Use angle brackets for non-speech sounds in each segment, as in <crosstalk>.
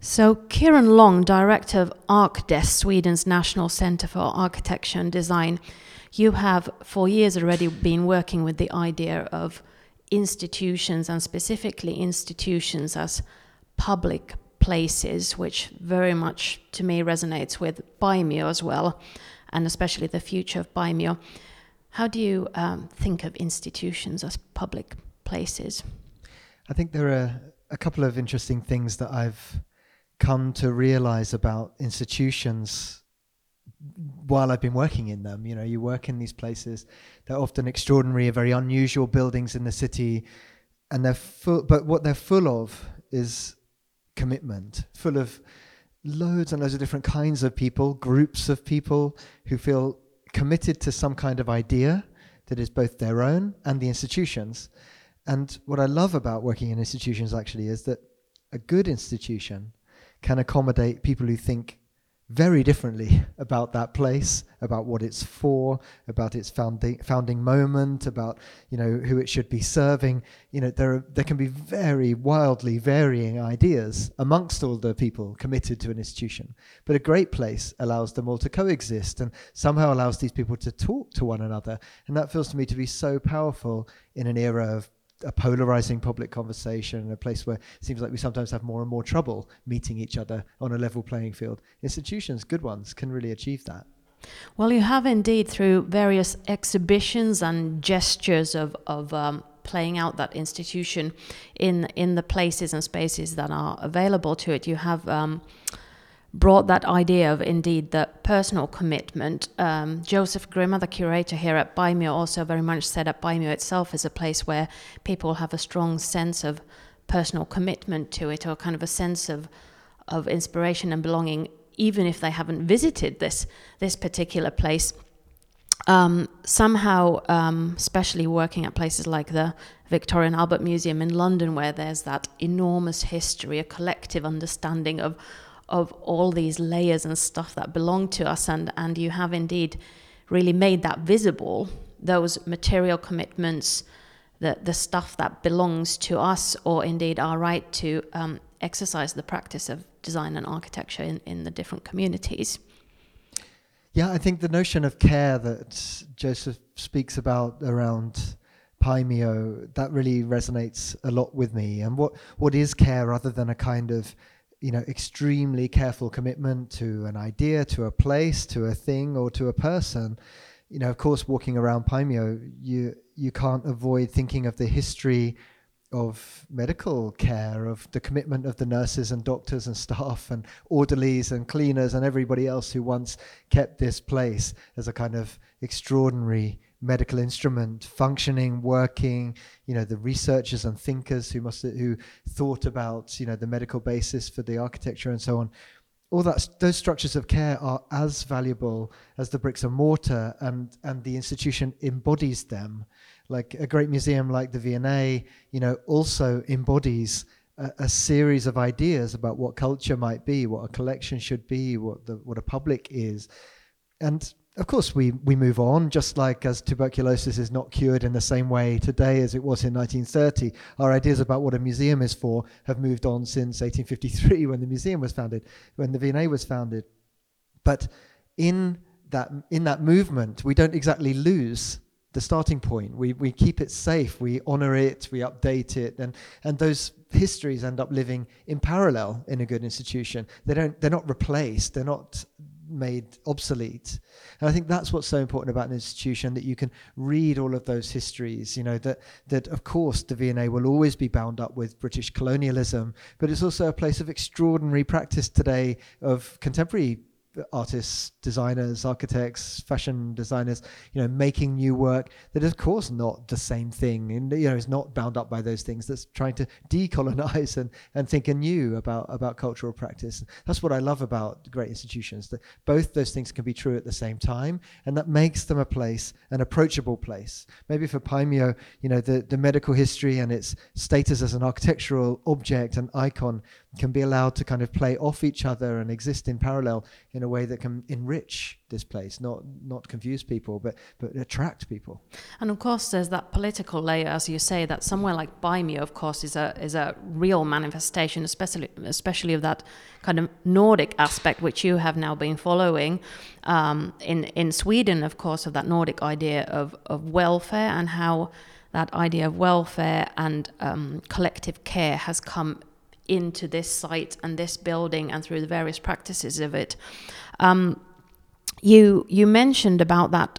So, Kieran Long, director of ArkDes, Sweden's National Center for Architecture and Design, you have for years already been working with the idea of institutions and specifically institutions as public places, which very much to me resonates with Paimio as well, and especially the future of Paimio. How do you um, think of institutions as public places? I think there are a couple of interesting things that I've come to realize about institutions while I've been working in them. You know, you work in these places, they're often extraordinary, very unusual buildings in the city, and they're full, but what they're full of is commitment, full of loads and loads of different kinds of people, groups of people who feel committed to some kind of idea that is both their own and the institutions. And what I love about working in institutions actually is that a good institution can accommodate people who think very differently <laughs> about that place, about what it's for, about its founding founding moment, about you know who it should be serving. You know there are, there can be very wildly varying ideas amongst all the people committed to an institution. But a great place allows them all to coexist and somehow allows these people to talk to one another, and that feels to me to be so powerful in an era of a polarizing public conversation, a place where it seems like we sometimes have more and more trouble meeting each other on a level playing field. Institutions, good ones, can really achieve that. Well, you have indeed through various exhibitions and gestures of, of um, playing out that institution in in the places and spaces that are available to it. You have um, brought that idea of indeed the personal commitment. Um, Joseph Grimmer, the curator here at Paimio, also very much said that Paimio itself is a place where people have a strong sense of personal commitment to it, or kind of a sense of of inspiration and belonging, even if they haven't visited this this particular place. Um, somehow, um, especially working at places like the Victoria and Albert Museum in London, where there's that enormous history, a collective understanding of of all these layers and stuff that belong to us and and you have indeed really made that visible those material commitments the the stuff that belongs to us or indeed our right to um, exercise the practice of design and architecture in, in the different communities yeah i think the notion of care that joseph speaks about around Paimio, that really resonates a lot with me. And what, what is care other than a kind of you know extremely careful commitment to an idea to a place to a thing or to a person. You know of course walking around Paimio you you can't avoid thinking of the history of medical care of the commitment of the nurses and doctors and staff and orderlies and cleaners and everybody else who once kept this place as a kind of extraordinary medical instrument functioning working you know the researchers and thinkers who must who thought about you know the medical basis for the architecture and so on. All that those structures of care are as valuable as the bricks and mortar and and the institution embodies them. Like a great museum like the V&A you know also embodies a, a, series of ideas about what culture might be what a collection should be what the what a public is. And of course, we, we move on, just like as tuberculosis is not cured in the same way today as it was in 1930. Our ideas about what a museum is for have moved on since 1853 when the museum was founded, when the V&A was founded. But in that, in that movement, we don't exactly lose the starting point. We, we keep it safe, we honor it, we update it, and, and those histories end up living in parallel in a good institution. They don't, they're not replaced, they're not made obsolete. And I think that's what's so important about an institution that you can read all of those histories. You know that that of course the V&A will always be bound up with British colonialism, but it's also a place of extraordinary practice today of contemporary artists, designers, architects, fashion designers, you know, making new work that is of course not the same thing and you know is not bound up by those things that's trying to <laughs> decolonize and, and think anew about about cultural practice. That's what I love about great institutions, that both those things can be true at the same time and that makes them a place, an approachable place. Maybe for Paimio, you know, the, the medical history and its status as an architectural object and icon can be allowed to kind of play off each other and exist in parallel in a way that can enrich this place, not not confuse people, but but attract people. And of course, there's that political layer, as you say, that somewhere like Paimio, of course, is a is a real manifestation, especially especially of that kind of Nordic aspect, which you have now been following um, in in Sweden, of course, of that Nordic idea of of welfare and how that idea of welfare and um, collective care has come into this site and this building and through the various practices of it. Um, you you mentioned about that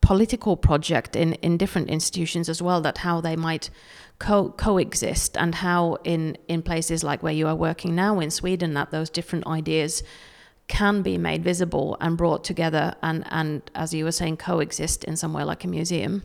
political project in, in different institutions as well, that how they might co- coexist and how in, in places like where you are working now in Sweden, that those different ideas can be made visible and brought together and, and as you were saying, coexist in somewhere like a museum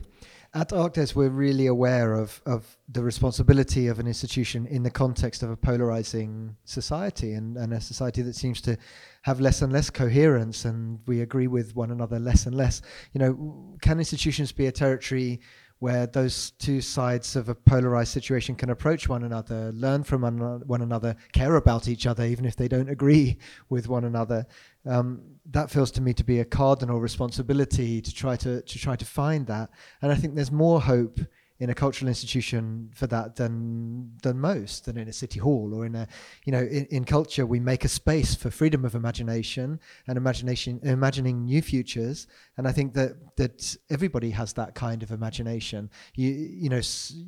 at ArkDes, we're really aware of, of the responsibility of an institution in the context of a polarizing society and, and a society that seems to have less and less coherence and we agree with one another less and less. You know, can institutions be a territory where those two sides of a polarized situation can approach one another, learn from one another, care about each other, even if they don't agree <laughs> with one another. Um, that feels to me to be a cardinal responsibility to try to to try to find that. And I think there's more hope in a cultural institution for that than than most than in a city hall or in a you know in, in culture we make a space for freedom of imagination and imagination imagining new futures. And i think that that everybody has that kind of imagination. You you know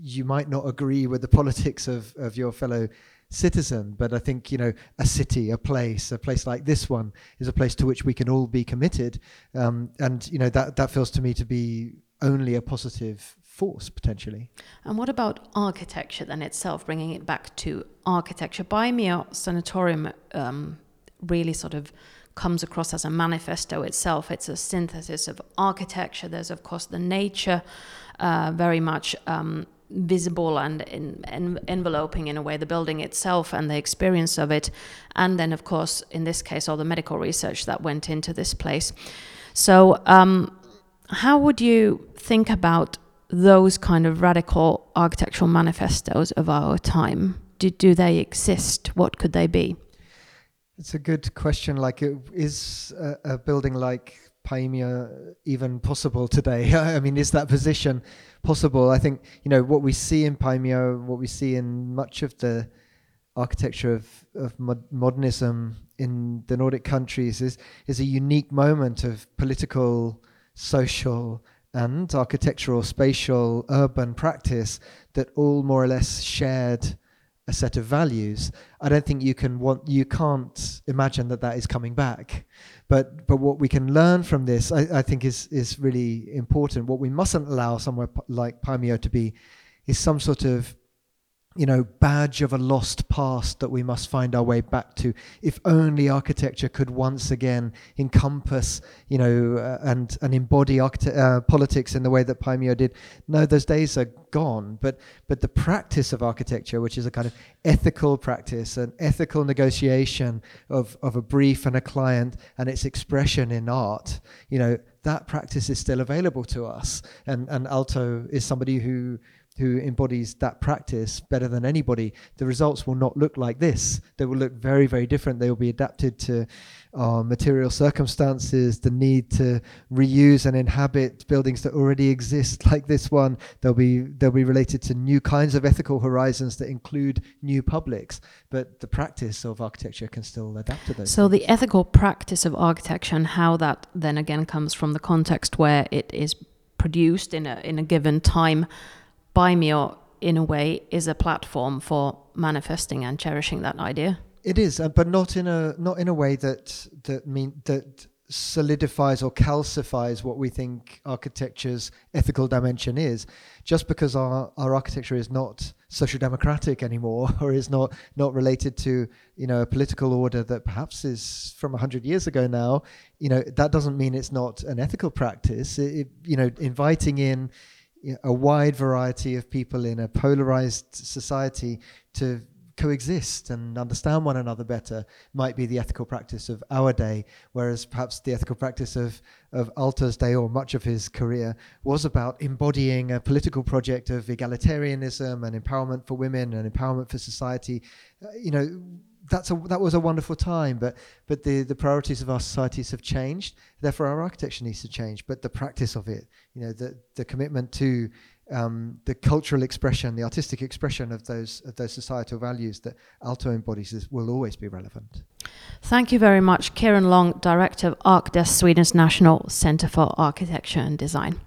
you might not agree with the <laughs> politics of of your fellow citizen but i think you know a city a place a place like this one is a place to which we can all be committed. Um, and you know that that feels to me to be only a positive force potentially. And what about architecture then itself, bringing it back to architecture? Paimio Sanatorium um, really sort of comes across as a manifesto itself. It's a synthesis of architecture. There's, of course, the nature uh, very much. Um, visible and in, enveloping in a way the building itself and the experience of it and then of course in this case all the medical research that went into this place so um, how would you think about those kind of radical architectural manifestos of our time? Do, do they exist? What could they be? It's a good question. Like, is a, a building like Paimio even possible today? <laughs> I mean, is that position possible? I think you know what we see in Paimio, what we see in much of the architecture of, of mod- modernism in the Nordic countries is is a unique moment of political, social, and architectural, spatial, urban practice that all more or less shared a set of values. I don't think you can want you can't imagine that that is coming back. But but what we can learn from this, I, I think, is is really important. What we mustn't allow somewhere like Paimio to be is some sort of you know, badge of a lost past that we must find our way back to. If only architecture could once again encompass, you know, uh, and and embody uh, politics in the way that Paimio did. No, those days are gone. But but the practice of architecture, which is a kind of ethical practice, an ethical negotiation of of a brief and a client, and its expression in art, you know, that practice is still available to us. And and Aalto is somebody who who embodies that practice better than anybody, the results will not look like this. They will look very, very different. They will be adapted to our material circumstances, the need to reuse and inhabit buildings that already exist, like this one. They'll be they'll be related to new kinds of ethical horizons that include new publics. But the practice of architecture can still adapt to those. So things. the ethical practice of architecture and how that then again comes from the context where it is produced in a in a given time Paimio, in a way, is a platform for manifesting and cherishing that idea. It is, uh, but not in a not in a way that that mean that solidifies or calcifies what we think architecture's ethical dimension is. Just because our, our architecture is not social democratic anymore, <laughs> or is not not related to you know a political order that perhaps is from hundred years ago now, you know that doesn't mean it's not an ethical practice. It, it, you know, inviting in a wide variety of people in a polarized society to coexist and understand one another better might be the ethical practice of our day, whereas perhaps the ethical practice of, of Aalto's day or much of his career was about embodying a political project of egalitarianism and empowerment for women and empowerment for society. Uh, you know, that's a that was a wonderful time, but but the the priorities of our societies have changed. Therefore, our architecture needs to change. But the practice of it, you know, the the commitment to um, the cultural expression, the artistic expression of those of those societal values that Aalto embodies is, will always be relevant. Thank you very much, Kieran Long, Director of ArkDes Sweden's National Centre for Architecture and Design.